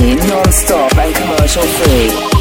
non-stop and commercial free.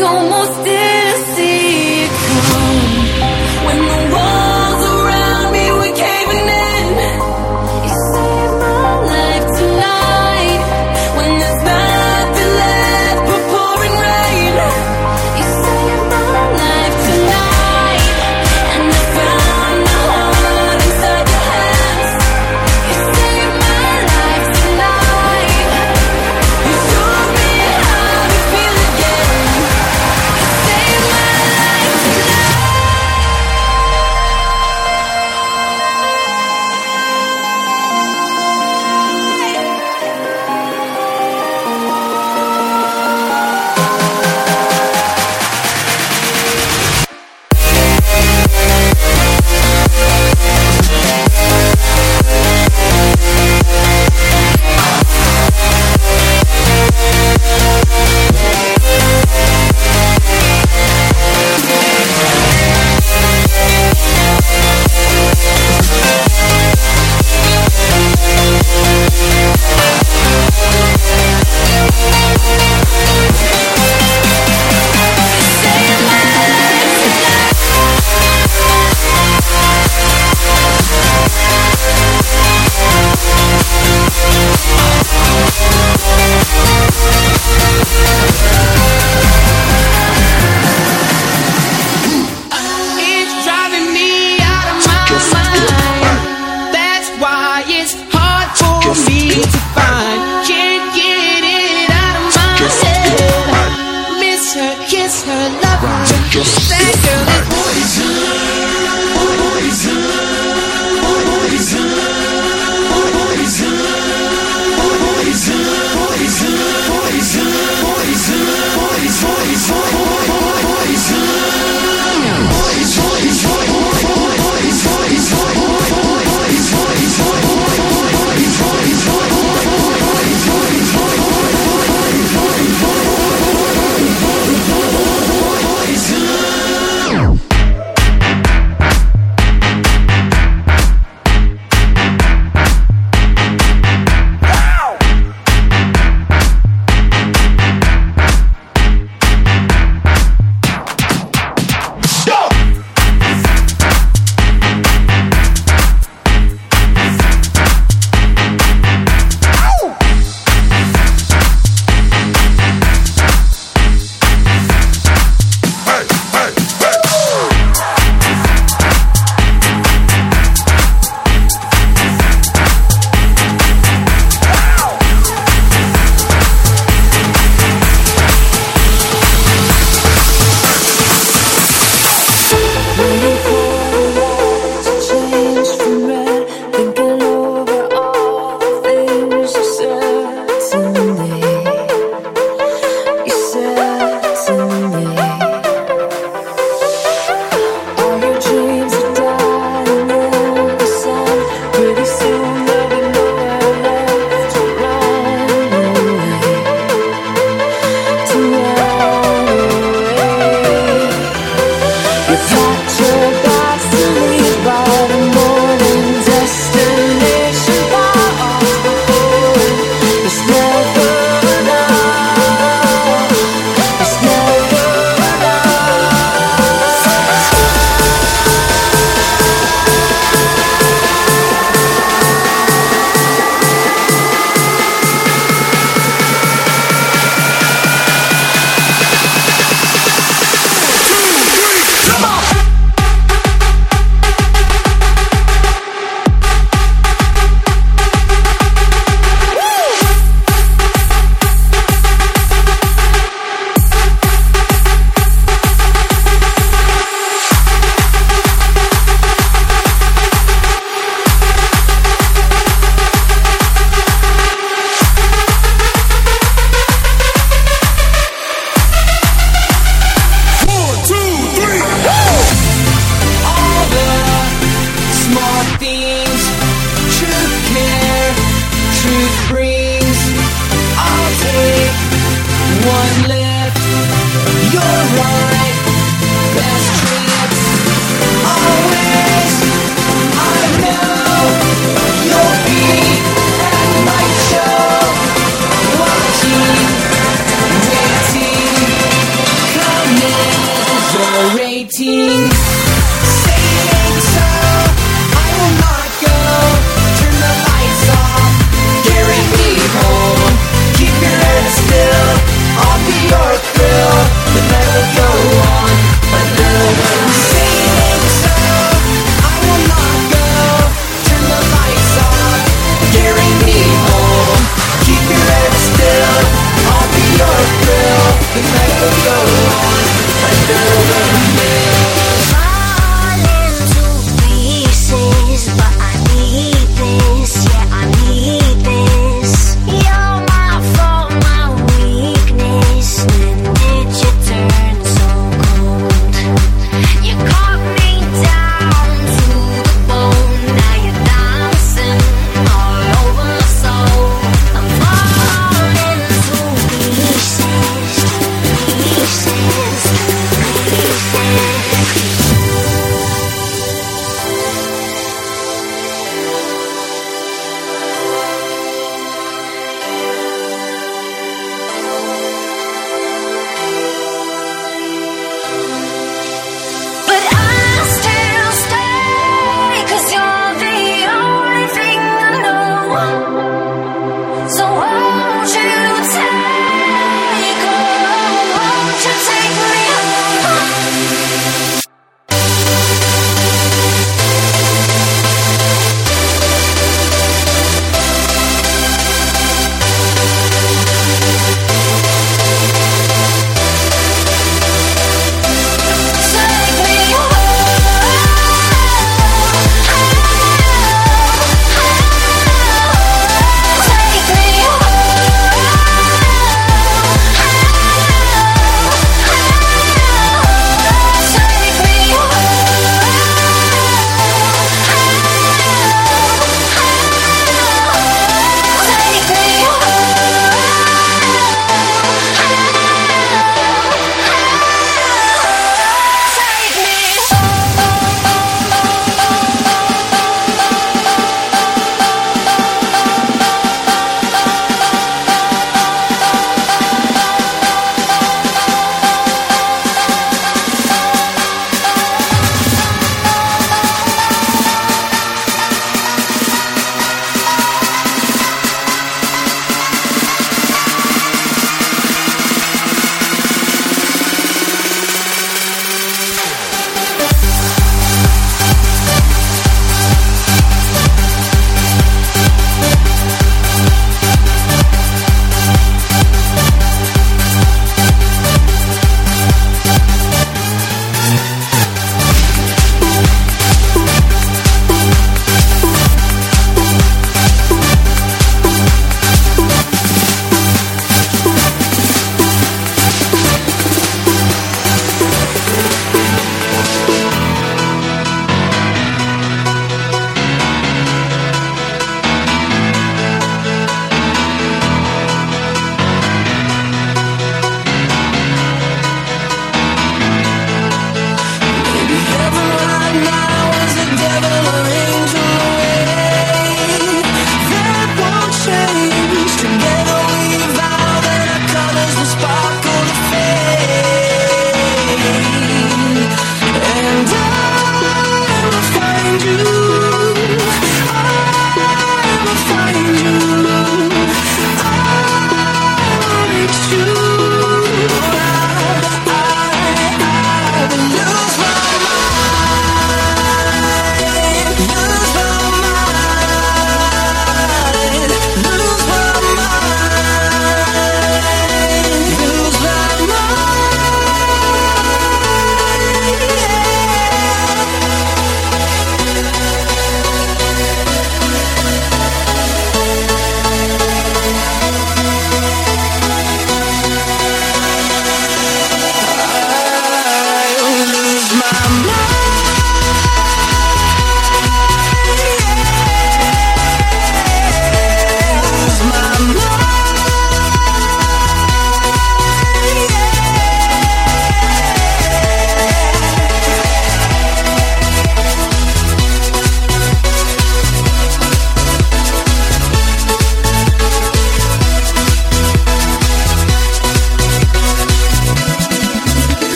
you almost